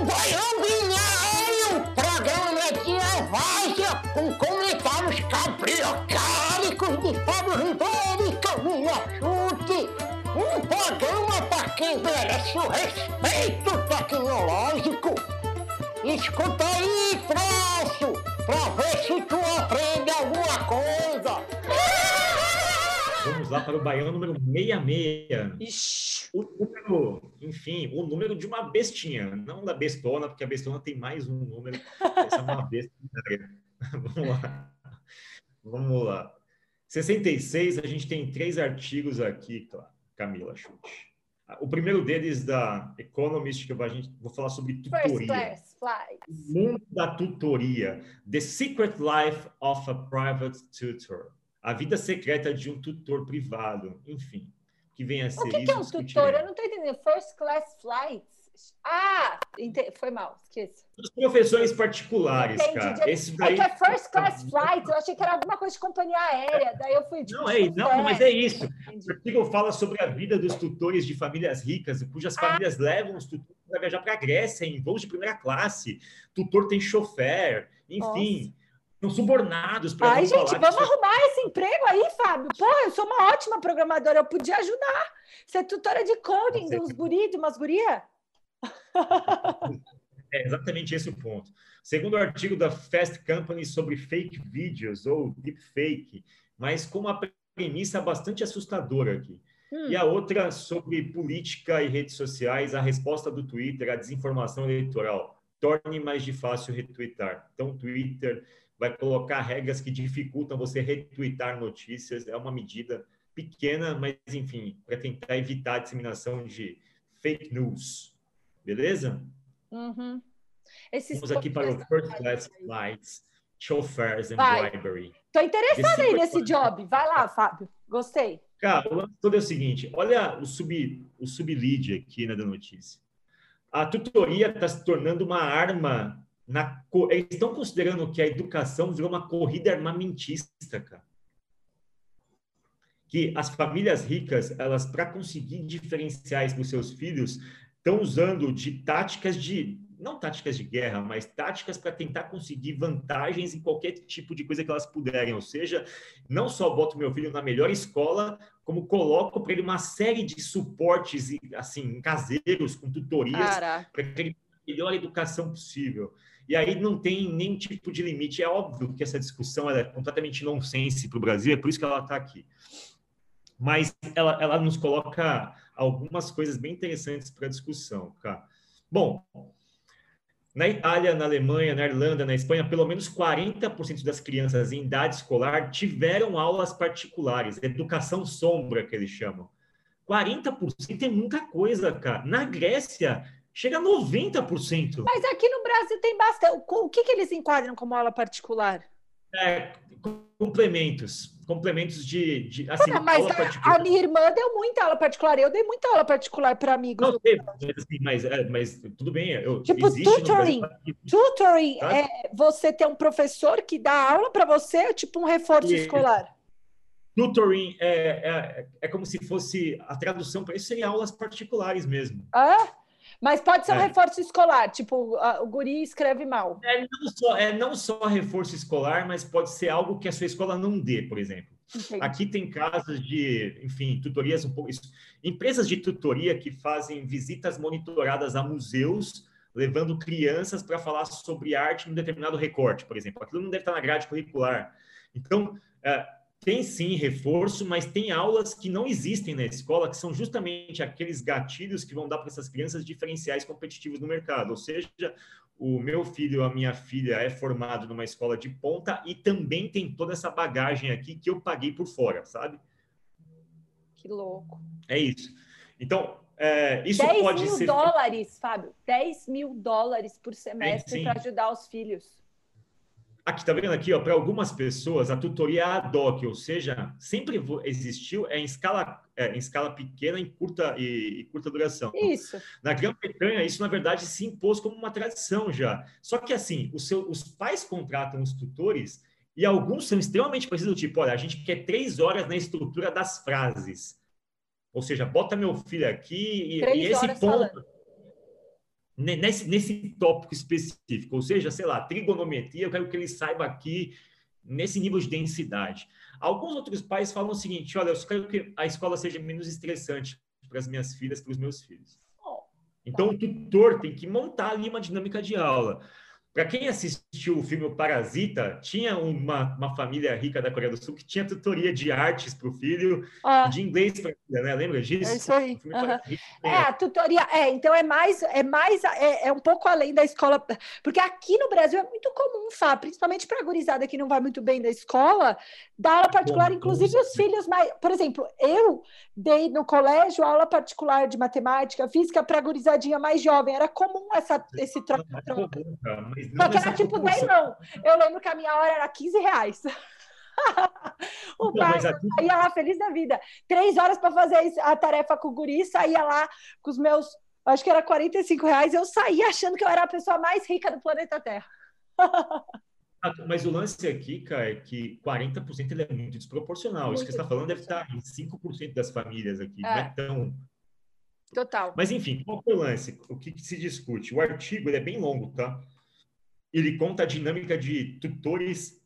o Baião Binário, programa de várzea com comentários cabriocálicos de Fábio Ribeiro e Camila Chute. Um programa para quem merece o respeito tecnológico. Escuta aí, troço, pra ver se tu aprende alguma coisa. Vamos lá para o Baião número 66. Ixi, O número, enfim, o número de uma bestinha, não da bestona, porque a bestona tem mais um número. Essa é uma besta. Vamos lá. Vamos lá. 66, a gente tem três artigos aqui? Camila Chute. O primeiro deles da Economist, que eu vou, a gente, vou falar sobre tutoria. O mundo da tutoria. The Secret Life of a Private Tutor. A vida secreta de um tutor privado. Enfim, que vem a ser O que, que é um tutor? Eu não tô entendendo. First class flights. Ah, ente- foi mal, esqueci. Os professores particulares, Entendi. cara. Esse É daí... que é first class flight. Eu achei que era alguma coisa de companhia aérea. Daí eu fui. tipo, Não, é, não, mas é isso. O artigo fala sobre a vida dos tutores de famílias ricas, cujas Ah. famílias levam os tutores para viajar para a Grécia em voos de primeira classe. Tutor tem chofer, enfim, são subornados para Ai, gente, vamos arrumar esse emprego aí, Fábio. Pô, eu sou uma ótima programadora, eu podia ajudar. Você é tutora de coding de uns guri, de umas guria? É exatamente esse o ponto. Segundo o artigo da Fast Company sobre fake videos ou deepfake, mas com uma premissa bastante assustadora aqui. Hum. E a outra sobre política e redes sociais, a resposta do Twitter à desinformação eleitoral. Torne mais de fácil retweetar. Então, Twitter vai colocar regras que dificultam você retweetar notícias. É uma medida pequena, mas, enfim, para tentar evitar a disseminação de fake news. Beleza? Uhum. Vamos aqui para o First Class Flights, Chauffeurs and Vai. Bribery. Tô interessada aí nesse job. Vai lá, Fábio. Gostei. Cara, o lance todo é o seguinte: olha o, sub, o sublead aqui né, da notícia. A tutoria está se tornando uma arma. Na, eles estão considerando que a educação virou uma corrida armamentista, cara. Que as famílias ricas, elas, para conseguir diferenciar isso para os seus filhos, estão usando de táticas de. Não táticas de guerra, mas táticas para tentar conseguir vantagens em qualquer tipo de coisa que elas puderem. Ou seja, não só boto meu filho na melhor escola, como coloco para ele uma série de suportes e, assim caseiros com tutorias para que ele tenha a melhor educação possível. E aí não tem nenhum tipo de limite. É óbvio que essa discussão é completamente nonsense para o Brasil, é por isso que ela está aqui. Mas ela, ela nos coloca algumas coisas bem interessantes para discussão, cara. Bom, na Itália, na Alemanha, na Irlanda, na Espanha, pelo menos 40% das crianças em idade escolar tiveram aulas particulares, educação sombra, que eles chamam. 40% é muita coisa, cara. Na Grécia, chega a 90%. Mas aqui no Brasil tem bastante. O que, que eles enquadram como aula particular? É, complementos. Complementos de. de assim, Ah, mas aula a, particular. a minha irmã deu muita aula particular. Eu dei muita aula particular para amigos. Não, teve, mas, assim, mas, é, mas tudo bem. Eu, Tipo, tutoring. Brasil- Tutoring Tá. é você ter um professor que dá aula para você, tipo um reforço Isso. escolar. Tutoring é, é, é como se fosse a tradução para isso seria aulas particulares mesmo. Ah, mas pode ser um É. reforço escolar, tipo, a- o guri escreve mal. É não, só, é não só reforço escolar, mas pode ser algo que a sua escola não dê, por exemplo. Entendi. Aqui tem casos de, enfim, tutorias um pouco. isso- Empresas de tutoria que fazem visitas monitoradas a museus, levando crianças para falar sobre arte num determinado recorte, por exemplo. Aquilo não deve estar na grade curricular. Então, é, tem sim reforço, mas tem aulas que não existem na escola, que são justamente aqueles gatilhos que vão dar para essas crianças diferenciais competitivos no mercado. Ou seja, o meu filho, a minha filha é formado numa escola de ponta e também tem toda essa bagagem aqui que eu paguei por fora, sabe? Que louco. É isso. Então, é, isso 10 pode mil ser. dólares, Fábio. 10 mil dólares por semestre para ajudar os filhos. Aqui, tá vendo aqui, ó, para algumas pessoas, a tutoria ad hoc, ou seja, sempre existiu é em escala, é, em escala pequena e curta, e, e curta duração. Isso. Na Grã-Bretanha, isso, na verdade, se impôs como uma tradição já. Só que, assim, o seu- os pais contratam os tutores e alguns são extremamente precisos, tipo, olha, a gente quer três horas na estrutura das frases. Ou seja, bota meu filho aqui e, e esse ponto... falando. Nesse, nesse tópico específico, ou seja, sei lá, trigonometria, eu quero que ele saiba aqui nesse nível de densidade. Alguns outros pais falam o seguinte: olha, eu quero que a escola seja menos estressante para as minhas filhas, para os meus filhos. Oh, então, o tutor tem que montar ali uma dinâmica de aula. Para quem assistiu o filme o Parasita, tinha uma, uma família rica da Coreia do Sul que tinha tutoria de artes para o filho, ah. de inglês para filha, né? Lembra disso? É isso aí. Uhum. É, a tutoria, é, então é mais, é mais, é, é, um pouco além da escola, porque aqui no Brasil é muito comum, Fá, principalmente para a gurizada que não vai muito bem da escola, dar aula particular, Bom, inclusive os filhos mais, por exemplo, eu dei no colégio aula particular de matemática, física para a gurizadinha mais jovem, era comum essa, esse troca-troca. Só que era tipo 10 não. Eu lembro que a minha hora era 15 reais. o pai aqui... ia lá feliz da vida. Três horas para fazer a tarefa com o guri, saía lá com os meus, acho que era 45 reais. Eu saía achando que eu era a pessoa mais rica do planeta Terra. Mas o lance aqui, cara, é que 40% ele é muito desproporcional. Muito Isso que você está falando deve estar em 5% das famílias aqui. É. Não é tão Total. Mas, enfim, qual é o lance? O que, que, se discute? O artigo é bem longo, tá? Ele conta a dinâmica de tutores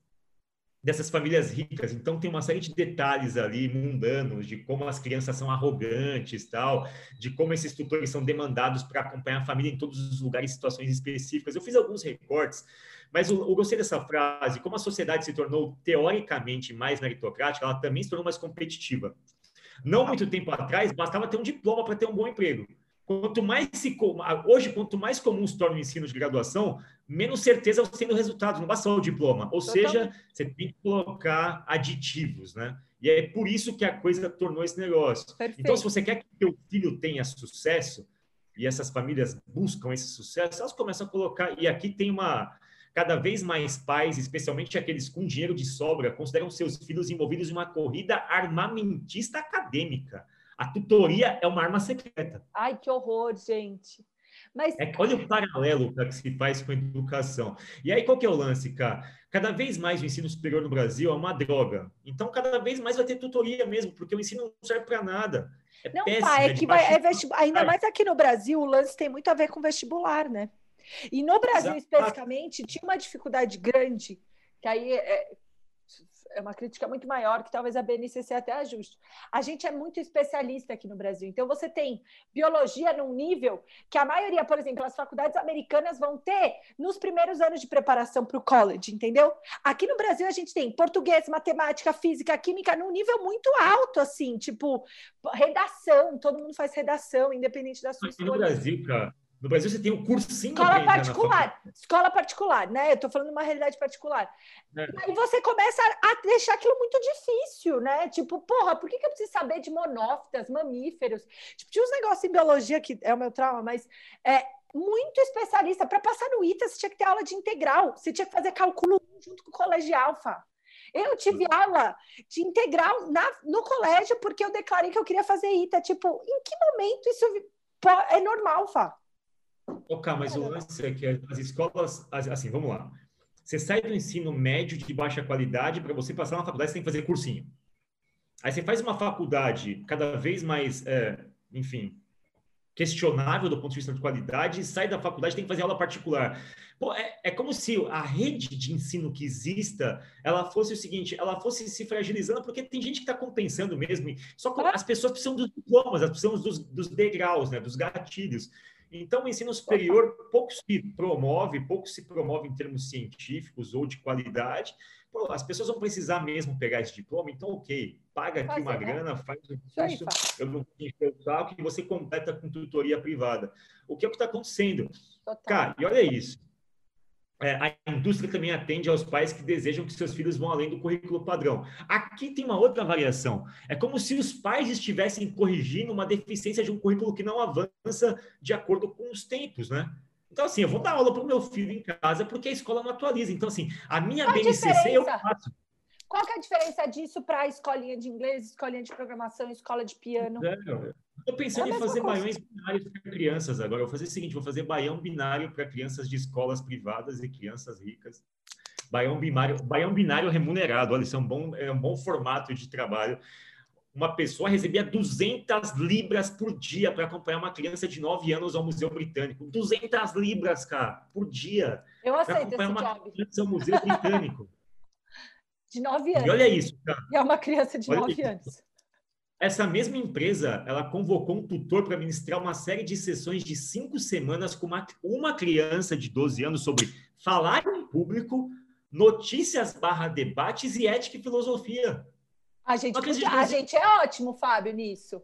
dessas famílias ricas. Então tem uma série de detalhes ali mundanos de como as crianças são arrogantes, tal, de como esses tutores são demandados para acompanhar a família em todos os lugares, situações específicas. Eu fiz alguns recortes, mas eu, eu gostei dessa frase. Como a sociedade se tornou teoricamente mais meritocrática, ela também se tornou mais competitiva. Não muito tempo atrás, bastava ter um diploma para ter um bom emprego. Quanto mais se hoje, quanto mais comum se torna o ensino de graduação, menos certeza você tem do resultado, não basta o diploma. Ou Totalmente. seja, você tem que colocar aditivos, né? E é por isso que a coisa tornou esse negócio. Perfeito. Então, se você quer que o filho tenha sucesso, e essas famílias buscam esse sucesso, elas começam a colocar. E aqui tem uma. Cada vez mais pais, especialmente aqueles com dinheiro de sobra, consideram seus filhos envolvidos em uma corrida armamentista acadêmica. A tutoria é uma arma secreta. Ai, que horror, gente. Mas... É, olha o paralelo que se faz com a educação. E aí, qual que é o lance, cara? Cada vez mais o ensino superior no Brasil é uma droga. Então, cada vez mais vai ter tutoria mesmo, porque o ensino não serve para nada. É não, péssimo, pá, é, é que vai, é ainda mais aqui no Brasil, o lance tem muito a ver com vestibular, né? E no Brasil, Exato. especificamente, tinha uma dificuldade grande, que aí é, é uma crítica muito maior que talvez a BNCC até ajuste. A gente é muito especialista aqui no Brasil. Então, você tem biologia num nível que a maioria, por exemplo, as faculdades americanas vão ter nos primeiros anos de preparação para o college, entendeu? Aqui no Brasil, a gente tem português, matemática, física, química num nível muito alto, assim, tipo, redação, todo mundo faz redação, independente da sua escolha. No Brasil, cara, no Brasil você tem o um cursinho. Escola particular. Escola particular, né? Eu estou falando de uma realidade particular. É. E aí você começa a deixar aquilo muito difícil, né? Tipo, porra, por que, que eu preciso saber de monófitas, mamíferos? Tipo, tinha uns negócios em biologia que é o meu trauma, mas é muito especialista. Para passar no ITA, você tinha que ter aula de integral. Você tinha que fazer cálculo junto com o colégio alfa. Eu tive aula de integral na, no colégio porque eu declarei que eu queria fazer ITA. Tipo, em que momento isso é normal, Fá? Ok, mas o lance é que as escolas, assim, vamos lá. Você sai do ensino médio de baixa qualidade, para você passar na faculdade, você tem que fazer cursinho. Aí você faz uma faculdade cada vez mais, é, enfim, questionável do ponto de vista de qualidade, sai da faculdade tem que fazer aula particular. Pô, é, é como se a rede de ensino que exista, ela fosse o seguinte, ela fosse se fragilizando, porque tem gente que está compensando mesmo. Só que as pessoas precisam dos diplomas, elas precisam dos, dos degraus, né, dos gatilhos. Então, o ensino superior pouco se promove, pouco se promove em termos científicos ou de qualidade. Pô, as pessoas vão precisar mesmo pegar esse diploma, então, ok, paga aqui uma né? grana, faz um curso, eu não tenho que você completa com tutoria privada. O que é o que está acontecendo? Total. Cara, e olha isso a indústria também atende aos pais que desejam que seus filhos vão além do currículo padrão. Aqui tem uma outra variação. É como se os pais estivessem corrigindo uma deficiência de um currículo que não avança de acordo com os tempos, né? Então, assim, eu vou dar aula para o meu filho em casa porque a escola não atualiza. Então, assim, a minha Qual BNCC eu faço. Qual é a diferença disso para a escolinha de inglês, escolinha de programação, escola de piano? Estou pensando é em fazer coisa. baiões binários para crianças agora. Eu vou fazer o seguinte: vou fazer baião binário para crianças de escolas privadas e crianças ricas. Baião binário, baião binário remunerado. Olha, isso é um bom, é um bom formato de trabalho. uma pessoa recebia 200 libras por dia para acompanhar uma criança de 9 anos ao Museu Britânico. 200 libras, cara, por dia. Eu aceito acompanhar esse uma job. criança ao Museu Britânico. De 9 anos. E olha isso, cara. E é uma criança de Olha 9 isso. anos. Essa mesma empresa, ela convocou um tutor para ministrar uma série de sessões de cinco semanas com uma, uma criança de 12 anos sobre falar em público, notícias barra debates e ética e filosofia. A gente, podia- a gente é ótimo, Fábio, nisso.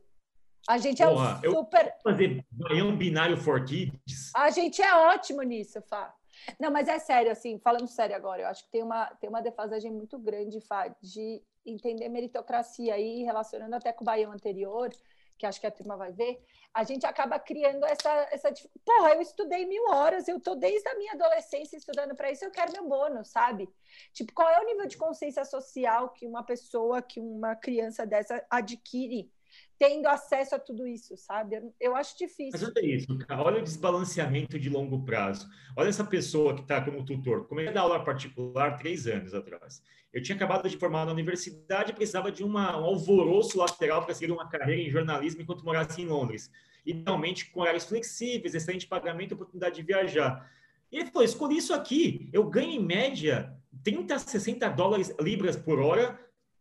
A gente é Porra, um eu- super. Fazer baião binário for kids. A gente é ótimo nisso, Fá. Não, mas é sério, assim, falando sério agora, eu acho que tem uma, tem uma defasagem muito grande, Fá, de entender meritocracia aí, relacionando até com o Baião anterior, que acho que a turma vai ver, a gente acaba criando essa, essa. Porra, eu estudei mil horas, eu tô desde a minha adolescência estudando para isso, eu quero meu bônus, sabe? Tipo, qual é o nível de consciência social que uma pessoa, que uma criança dessa adquire tendo acesso a tudo isso, sabe? Eu, eu acho Mas difícil. olha isso, cara. olha o desbalanceamento de longo prazo. Olha essa pessoa que está como tutor. Comecei a dar aula particular três anos atrás. Eu tinha acabado de formar na universidade e precisava de uma, um alvoroço lateral para seguir uma carreira em jornalismo enquanto morasse em Londres. Idealmente com horários flexíveis, excelente pagamento, oportunidade de viajar. E ele falou: escolhi isso aqui. Eu ganho em média 30 a 60 dólares libras por hora,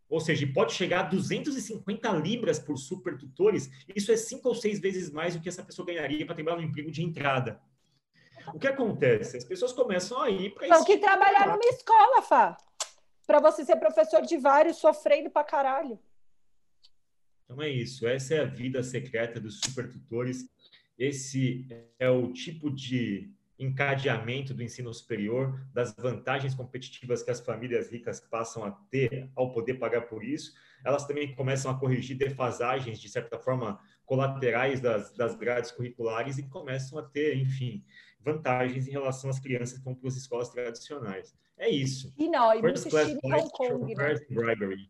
ou seja, pode chegar a 250 libras por super tutores. Isso é cinco ou seis vezes mais do que essa pessoa ganharia para trabalhar no emprego de entrada. O que acontece? As pessoas começam a ir para Não, que trabalhar numa escola, Fá. Para você ser professor de vários, sofrendo pra caralho. Então é isso. Essa é a vida secreta dos super tutores. Esse é o tipo de encadeamento do ensino superior, das vantagens competitivas que as famílias ricas passam a ter ao poder pagar por isso. Elas também começam a corrigir defasagens, de certa forma, colaterais das, das grades curriculares e começam a ter, enfim, vantagens em relação às crianças que vão para as escolas tradicionais. É isso. E não, e First class points, Hong Kong, né? bribery.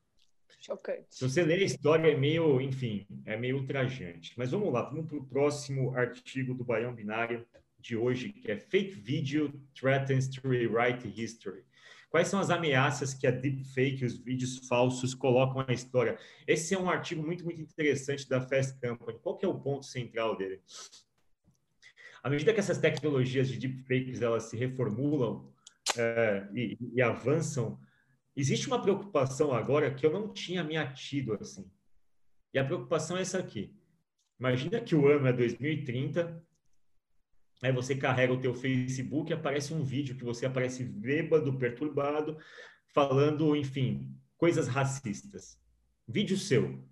Chocante. Se você ler a história, é meio, enfim, é meio ultrajante. Mas vamos lá, vamos para o próximo artigo do Baião Binário de hoje, que é Fake Video Threatens to Rewrite History. Quais são as ameaças que a deepfake, os vídeos falsos, colocam na história? Esse é um artigo muito, muito interessante da Fast Company. Qual é o ponto central dele? À medida que essas tecnologias de deepfakes elas se reformulam eh, e, e avançam, existe uma preocupação agora que eu não tinha me atido assim. E a preocupação é essa aqui. Imagina que o ano é 2030, aí você carrega o teu Facebook e aparece um vídeo que você aparece bêbado, perturbado, falando, enfim, coisas racistas. Vídeo seu.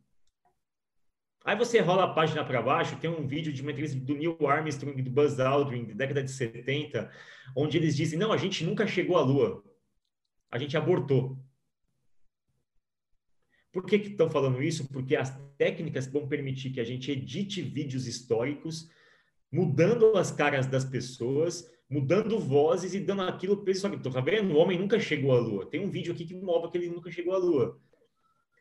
Aí você rola a página para baixo, tem um vídeo de uma entrevista do Neil Armstrong do Buzz Aldrin, da década de 70, onde eles dizem, não, a gente nunca chegou à Lua a gente abortou. Por que estão falando isso? Porque as técnicas vão permitir que a gente edite vídeos históricos, mudando as caras das pessoas, mudando vozes e dando aquilo peso. Só que, tá vendo? O homem nunca chegou à Lua. Tem um vídeo aqui que mostra que ele nunca chegou à Lua.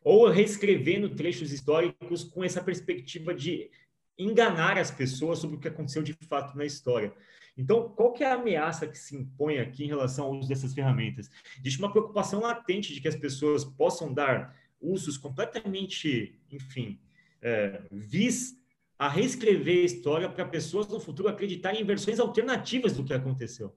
Ou reescrevendo trechos históricos com essa perspectiva de enganar as pessoas sobre o que aconteceu de fato na história. Então, qual que é a ameaça que se impõe aqui em relação ao uso dessas ferramentas? Existe uma preocupação latente de que as pessoas possam dar usos completamente, enfim, é, vis a reescrever a história para pessoas no futuro acreditarem em versões alternativas do que aconteceu.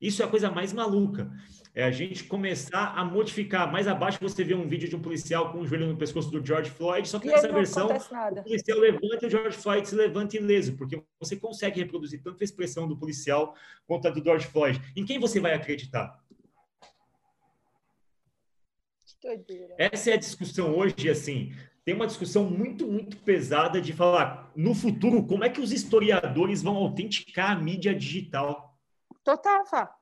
Isso é a coisa mais maluca. É a gente começar a modificar. Mais abaixo você vê um vídeo de um policial com um joelho no pescoço do George Floyd, só que E nessa versão o policial levanta e o George Floyd se levanta ileso, porque você consegue reproduzir tanto a expressão do policial quanto a do George Floyd. Em quem você vai acreditar? Essa é a discussão hoje, assim, tem uma discussão muito, muito pesada de falar, no futuro, como é que os historiadores vão autenticar a mídia digital? Total, Fá.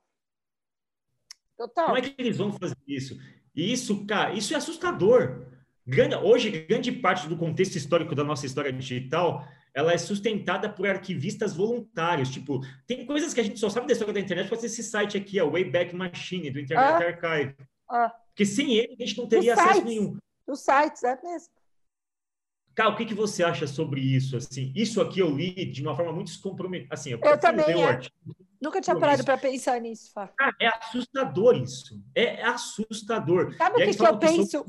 Total. Como é que eles vão fazer isso? E isso, cara, isso é assustador. Grande, hoje, grande parte do contexto histórico da nossa história digital, ela é sustentada por arquivistas voluntários. Tipo, tem coisas que a gente só sabe da história da internet por esse site aqui, o Wayback Machine, do Internet Ah. Archive. Ah, Porque sem ele, a gente não teria acesso sites. nenhum. dos sites, é mesmo. Cara, o que, que você acha sobre isso? Assim, isso aqui eu li de uma forma muito descomprometida. Assim, eu, Eu também, é. artigo. Nunca tinha parado para pensar nisso, Fá. Cara, é assustador isso. É assustador. Sabe o que, que eu penso?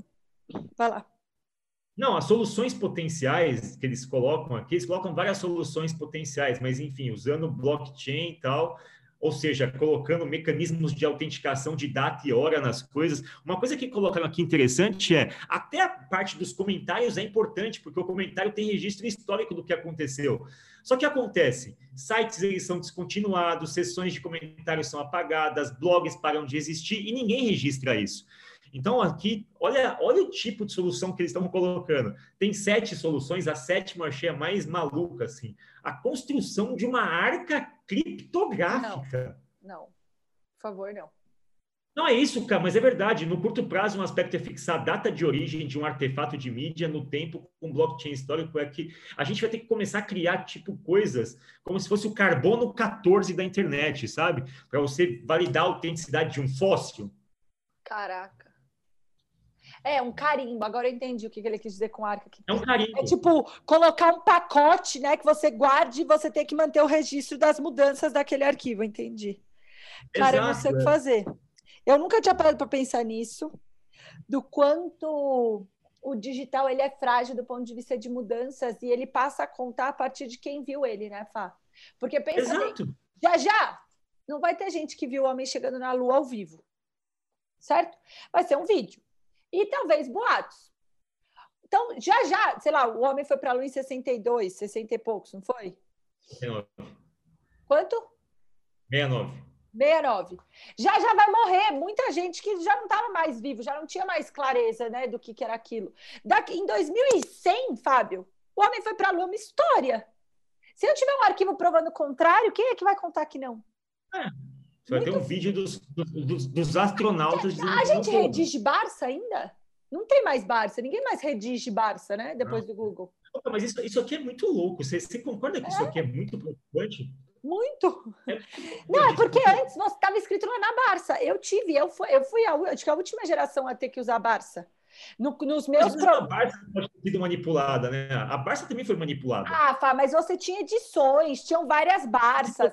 vai lá. Não, as soluções potenciais que eles colocam aqui, eles colocam várias soluções potenciais, mas enfim, usando blockchain e tal, ou seja, colocando mecanismos de autenticação de data e hora nas coisas. Uma coisa que colocaram aqui interessante é até a parte dos comentários é importante, porque o comentário tem registro histórico do que aconteceu. Só que acontece, sites eles são descontinuados, sessões de comentários são apagadas, blogs param de existir e ninguém registra isso. Então, aqui, olha, olha o tipo de solução que eles estão colocando. Tem sete soluções, a sétima achei a mais maluca, assim. A construção de uma arca criptográfica. Não, não. Por favor, não. Não é isso, cara, mas é verdade. No curto prazo, um aspecto é fixar a data de origem de um artefato de mídia no tempo com blockchain histórico. É que a gente vai ter que começar a criar, tipo, coisas como se fosse o carbono 14 da internet, sabe? Para você validar a autenticidade de um fóssil. Caraca. É, um carimbo. Agora eu entendi o que ele quis dizer com arca. É um carimbo. É tipo colocar um pacote, né? Que você guarde e você tem que manter o registro das mudanças daquele arquivo. Entendi. Cara, Exato, eu não sei o que é. fazer. Eu nunca tinha parado para pensar nisso, do quanto o digital ele é frágil do ponto de vista de mudanças e ele passa a contar a partir de quem viu ele, né, Fá? Porque pensa Exato. Bem, já já não vai ter gente que viu o homem chegando na lua ao vivo. Certo? Vai ser um vídeo e talvez boatos. Então, já já, sei lá, o homem foi para a Lua em 62, 60 e poucos, não foi? 69. Quanto? 69. 69. Já já vai morrer muita gente que já não estava mais vivo, já não tinha mais clareza, né, do que, que era aquilo. Daqui em 2100, Fábio, o homem foi para a Lua, uma história. Se eu tiver um arquivo provando o contrário, quem é que vai contar que não? É. Você vai ter um vídeo dos, dos, dos astronautas. A gente redige Barça ainda? Não tem mais Barça, ninguém mais redige Barça, né? Depois não. do Google. Mas isso, isso aqui é muito louco. Você, você concorda que é. isso aqui é muito preocupante? Muito. É, não, é porque antes você estava escrito lá na Barça. Eu tive, eu fui, eu fui a, acho que a última geração a ter que usar Barça. No, nos meus mas pro... a Barça pode ter sido manipulada, né? A Barça também foi manipulada. Ah, Fá, mas você tinha edições, tinham várias Barças.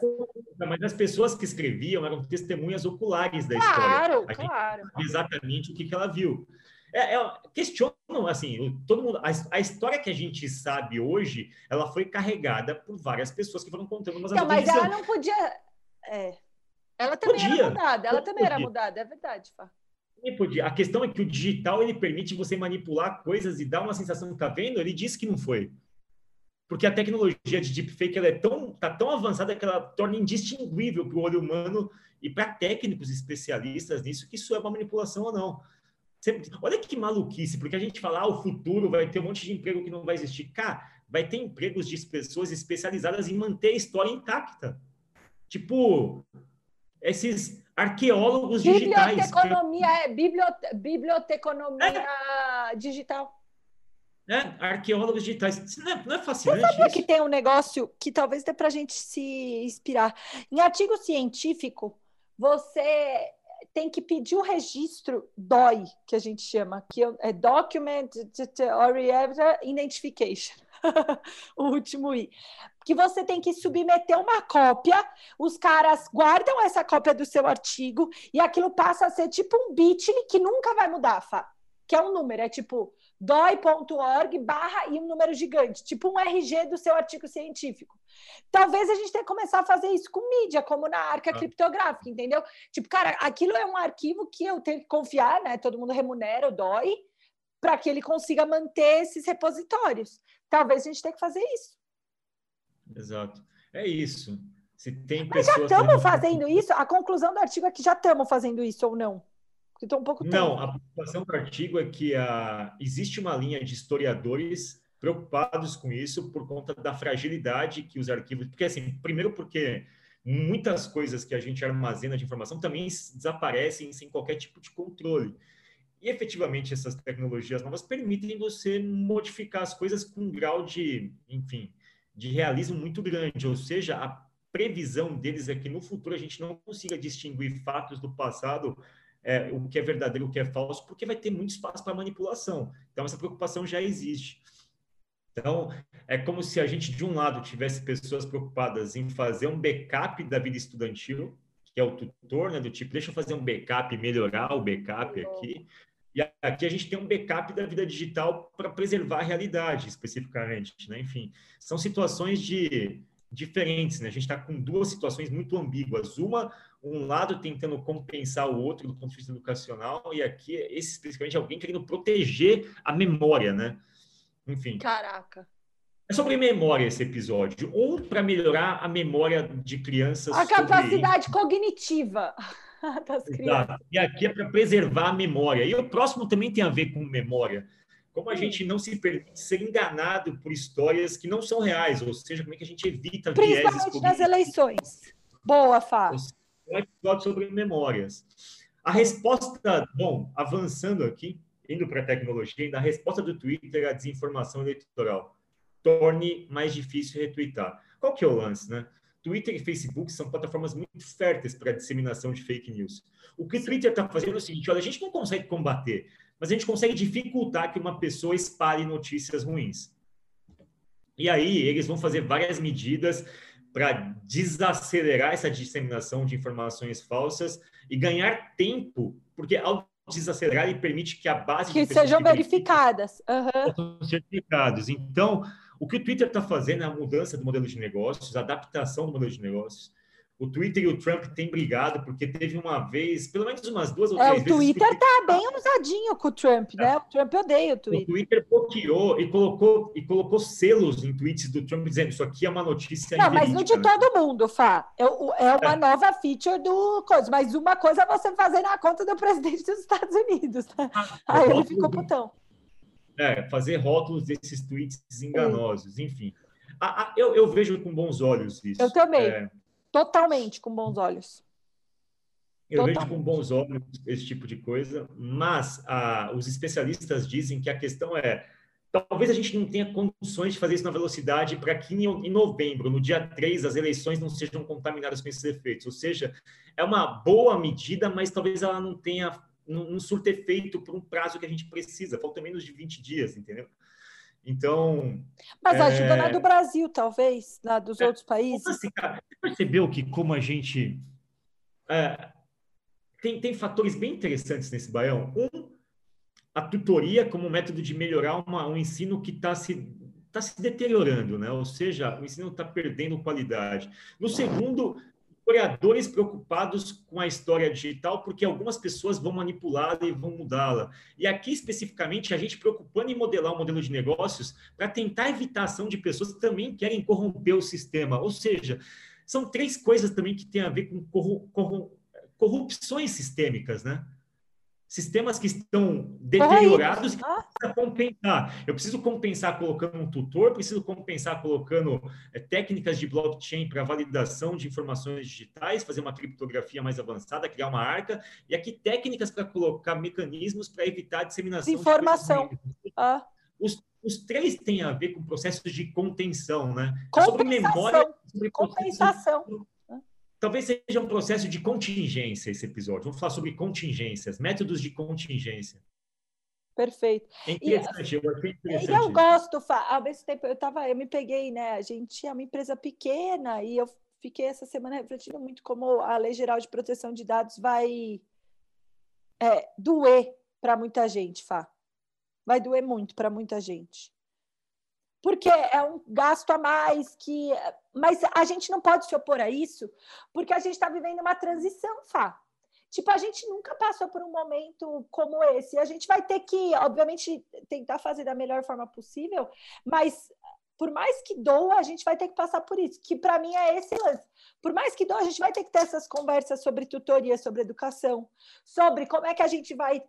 Mas as pessoas que escreviam eram testemunhas oculares da claro, história. Claro, claro. Exatamente o que, que ela viu. É, é, questionam, assim, todo mundo. A, a, história que a gente sabe hoje, ela foi carregada por várias pessoas que foram contando umas Não, mas ela não podia. É. Ela também podia. era mudada, ela também podia. era mudada, é verdade, Fá A questão é que o digital ele permite você manipular coisas e dar uma sensação que tá vendo. Ele disse que não foi, porque a tecnologia de deepfake ela é tão tá tão avançada que ela torna indistinguível para o olho humano e para técnicos especialistas nisso que isso é uma manipulação ou não. Você, olha que maluquice, porque a gente fala, ah, o futuro vai ter um monte de emprego que não vai existir. Cara, vai ter empregos de pessoas especializadas em manter a história intacta. Tipo, esses arqueólogos digitais. Biblioteconomia, é, bibliote, biblioteconomia é. digital. É, arqueólogos digitais. Isso não é, não é fascinante? Você sabia isso? que tem um negócio que talvez dê para a gente se inspirar. Em artigo científico, você tem que pedir o registro DOI, que a gente chama, que é Document Identification. o último I. Que você tem que submeter uma cópia, os caras guardam essa cópia do seu artigo e aquilo passa a ser tipo um bit que nunca vai mudar, Fá. Que é um número, é tipo dói.org barra e um número gigante, tipo um RG do seu artigo científico. Talvez a gente tenha que começar a fazer isso com mídia, como na arca ah. criptográfica, entendeu? Tipo, cara, aquilo é um arquivo que eu tenho que confiar, né? Todo mundo remunera o DOI para que ele consiga manter esses repositórios. Talvez a gente tenha que fazer isso. Exato. É isso. Se tem Mas já estamos fazendo isso? A conclusão do artigo é que já estamos fazendo isso ou não? Porque um pouco Não, tempo. a preocupação do artigo é que a, existe uma linha de historiadores preocupados com isso por conta da fragilidade que os arquivos. Porque, assim, primeiro, porque muitas coisas que a gente armazena de informação também desaparecem sem qualquer tipo de controle. E efetivamente essas tecnologias novas permitem você modificar as coisas com um grau de, enfim, de realismo muito grande, ou seja, a previsão deles é que no futuro a gente não consiga distinguir fatos do passado, é, o que é verdadeiro, o que é falso, porque vai ter muito espaço para manipulação. Então essa preocupação já existe. Então, é como se a gente, de um lado, tivesse pessoas preocupadas em fazer um backup da vida estudantil, que é o tutor, né, do tipo, deixa eu fazer um backup, melhorar o backup aqui, E aqui a gente tem um backup da vida digital para preservar a realidade, especificamente. Né? Enfim, são situações de diferentes. Né? A gente está com duas situações muito ambíguas. Uma, um lado tentando compensar o outro do ponto de vista educacional, e aqui, esse especificamente, alguém querendo proteger a memória, né? Enfim. Caraca. É sobre memória esse episódio. Um, para melhorar a memória de crianças. A capacidade sobre... cognitiva das crianças. Exato. E aqui é para preservar a memória. E o próximo também tem a ver com memória. Como a gente não se permite ser enganado por histórias que não são reais, ou seja, como é que a gente evita Principalmente nas eleições. Boa, Fá. Um episódio sobre memórias. A resposta, bom, avançando aqui, indo para a tecnologia, a resposta do Twitter à desinformação eleitoral. Torne mais difícil retweetar. Qual que é o lance, né? Twitter e Facebook são plataformas muito férteis para a disseminação de fake news. O que o Twitter está fazendo é o seguinte: olha, a gente não consegue combater, mas a gente consegue dificultar que uma pessoa espalhe notícias ruins. E aí eles vão fazer várias medidas para desacelerar essa disseminação de informações falsas e ganhar tempo, porque ao desacelerar ele permite que a base que sejam verificadas, uhum. certificados. Então, o que o Twitter está fazendo é a mudança do modelo de negócios, a adaptação do modelo de negócios o Twitter e o Trump têm brigado, porque teve uma vez, pelo menos umas duas ou é, três vezes... O Twitter está bem usadinho com o Trump, né? O Trump odeia o Twitter. O Twitter bloqueou e colocou, e colocou selos em tweets do Trump dizendo isso aqui é uma notícia Não, mas não de né? todo mundo, Fá. É, é uma é. nova feature do coisa. Mas uma coisa é você fazer na conta do presidente dos Estados Unidos, né? Ah, Aí ele ficou putão. É, fazer rótulos desses tweets enganosos, enfim. Eu, eu, vejo com bons olhos isso. Eu também. É, Totalmente com bons olhos. Eu Totalmente. vejo com bons olhos esse tipo de coisa, mas ah, os especialistas dizem que a questão é talvez a gente não tenha condições de fazer isso na velocidade para que em novembro, no dia 3, as eleições não sejam contaminadas com esses efeitos. Ou seja, é uma boa medida, mas talvez ela não tenha, não, não surta efeito por um prazo que a gente precisa. Falta menos de 20 dias, entendeu? Então. Mas é... ajuda na do Brasil, talvez, na dos é, outros países. Assim, cara, você percebeu que como a gente. É, tem, tem fatores bem interessantes nesse baião. Um, a tutoria como método de melhorar uma, um ensino que está se, tá se deteriorando, né? ou seja, o ensino está perdendo qualidade. No segundo, historiadores preocupados com a história digital, porque algumas pessoas vão manipulá-la e vão mudá-la. E aqui, especificamente, a gente preocupando em modelar um modelo de negócios para tentar evitar a ação de pessoas que também querem corromper o sistema. Ou seja, são três coisas também que têm a ver com corrupções sistêmicas, né? Sistemas que estão deteriorados e precisa compensar. Eu preciso compensar colocando um tutor, preciso compensar colocando é, técnicas de blockchain para validação de informações digitais, fazer uma criptografia mais avançada, criar uma arca, e aqui técnicas para colocar mecanismos para evitar a disseminação Informação. de ah. Os, os três têm a ver com processos de contenção, né? É sobre memória, sobre compensação. Talvez seja um processo de contingência esse episódio. Vamos falar sobre contingências, métodos de contingência. Perfeito. É interessante, e, eu achei interessante. E eu gosto, ao mesmo tempo, eu tava, eu me peguei, né? A gente é uma empresa pequena e eu fiquei essa semana refletindo muito como a Lei Geral de Proteção de Dados vai é, doer para muita gente, Fá. Vai doer muito para muita gente porque é um gasto a mais que. Mas a gente não pode se opor a isso, porque a gente está vivendo uma transição, Fá. Tipo, a gente nunca passou por um momento como esse. A gente vai ter que, obviamente, tentar fazer da melhor forma possível, mas por mais que doa, a gente vai ter que passar por isso, que para mim é esse lance. Por mais que doa, a gente vai ter que ter essas conversas sobre tutoria, sobre educação, sobre como é que a gente vai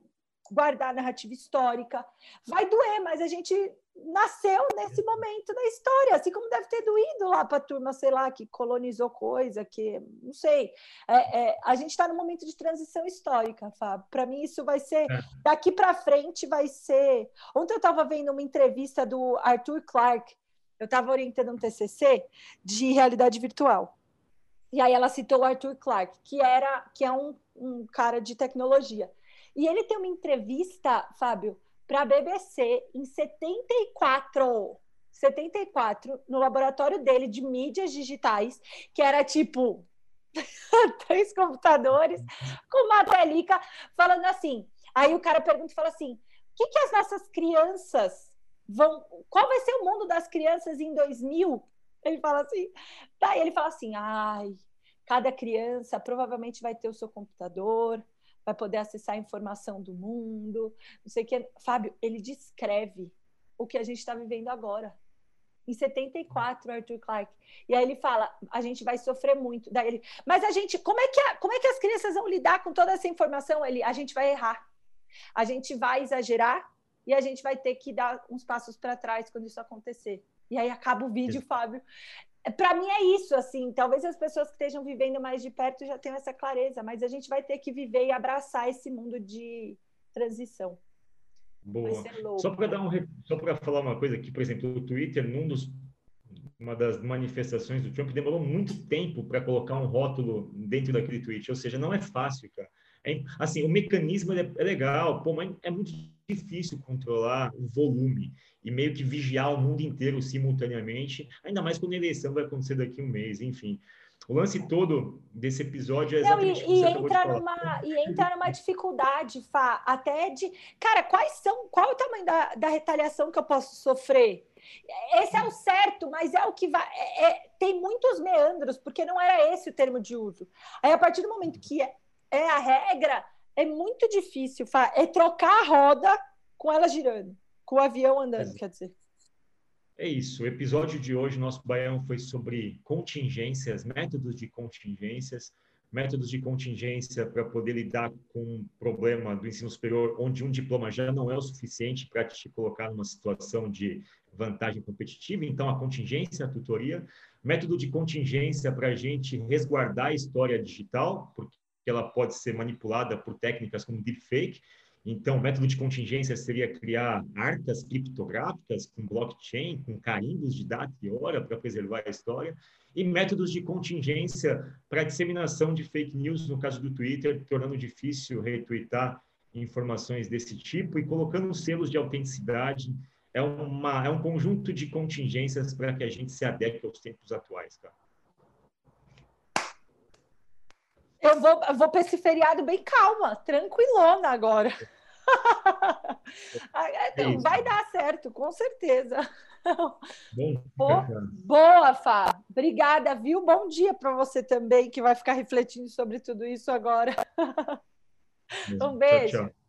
guardar a narrativa histórica. Vai doer, mas a gente nasceu nesse momento da história, assim como deve ter doído lá para a turma, sei lá, que colonizou coisa, que não sei. É, é, a gente está num momento de transição histórica, Fábio. Para mim, isso vai ser é. daqui para frente, vai ser. Ontem eu estava vendo uma entrevista do Arthur Clarke, eu estava orientando um TCC de realidade virtual. E aí ela citou o Arthur Clarke, que era que é um, um cara de tecnologia. E ele tem uma entrevista, Fábio, para a BBC em 74. 74, no laboratório dele de mídias digitais, que era tipo três computadores com uma telica falando assim: Aí o cara pergunta e fala assim: o que, que as nossas crianças vão. Qual vai ser o mundo das crianças em 2000? Ele fala assim. Daí ele fala assim: ai, cada criança provavelmente vai ter o seu computador, vai poder acessar a informação do mundo, não sei o que. Fábio, ele descreve o que a gente está vivendo agora. Em 74, Arthur Clarke. E aí ele fala: a gente vai sofrer muito. Daí ele, mas a gente, como é que, a, como é que as crianças vão lidar com toda essa informação? Ele, a gente vai errar. A gente vai exagerar e a gente vai ter que dar uns passos para trás quando isso acontecer. E aí acaba o vídeo, Fábio. Para mim é isso, assim. Talvez as pessoas que estejam vivendo mais de perto já tenham essa clareza, mas a gente vai ter que viver e abraçar esse mundo de transição. Boa. Só para dar um, só para falar uma coisa aqui, por exemplo, o Twitter, num dos uma das manifestações do Trump demorou muito tempo para colocar um rótulo dentro daquele tweet, ou seja, não é fácil, cara. É, assim, o mecanismo é, é legal, pô, mas é muito difícil controlar o volume e meio que vigiar o mundo inteiro simultaneamente, ainda mais quando a eleição vai acontecer daqui a um mês, enfim. O lance todo desse episódio é exatamente Não, e, e entra numa e entra numa dificuldade, Fá, até de, cara, quais são, qual é o tamanho da, da retaliação que eu posso sofrer? Esse é o certo, mas é o que vai. É, é, tem muitos meandros, porque não era esse o termo de uso. Aí, a partir do momento que é, é a regra, é muito difícil, é trocar a roda com ela girando, com o avião andando, quer dizer. É isso. O episódio de hoje, nosso baião foi sobre contingências, métodos de contingências, métodos de contingência para poder lidar com um problema do ensino superior, onde um diploma já não é o suficiente para te colocar numa situação de vantagem competitiva. Então, a contingência, a tutoria, método de contingência para a gente resguardar a história digital, porque ela pode ser manipulada por técnicas como deepfake, então, o método de contingência seria criar arcas criptográficas com blockchain, com carimbos de data e hora para preservar a história, e métodos de contingência para disseminação de fake news, no caso do Twitter, tornando difícil retweetar informações desse tipo e colocando selos de autenticidade. É, uma, é um conjunto de contingências para que a gente se adeque aos tempos atuais, cara. Eu vou, eu vou para esse feriado bem calma, tranquilona agora. então, vai dar certo, com certeza. Boa, boa, Fá. Obrigada, viu? Bom dia para você também, que vai ficar refletindo sobre tudo isso agora. Um beijo. Tchau, tchau.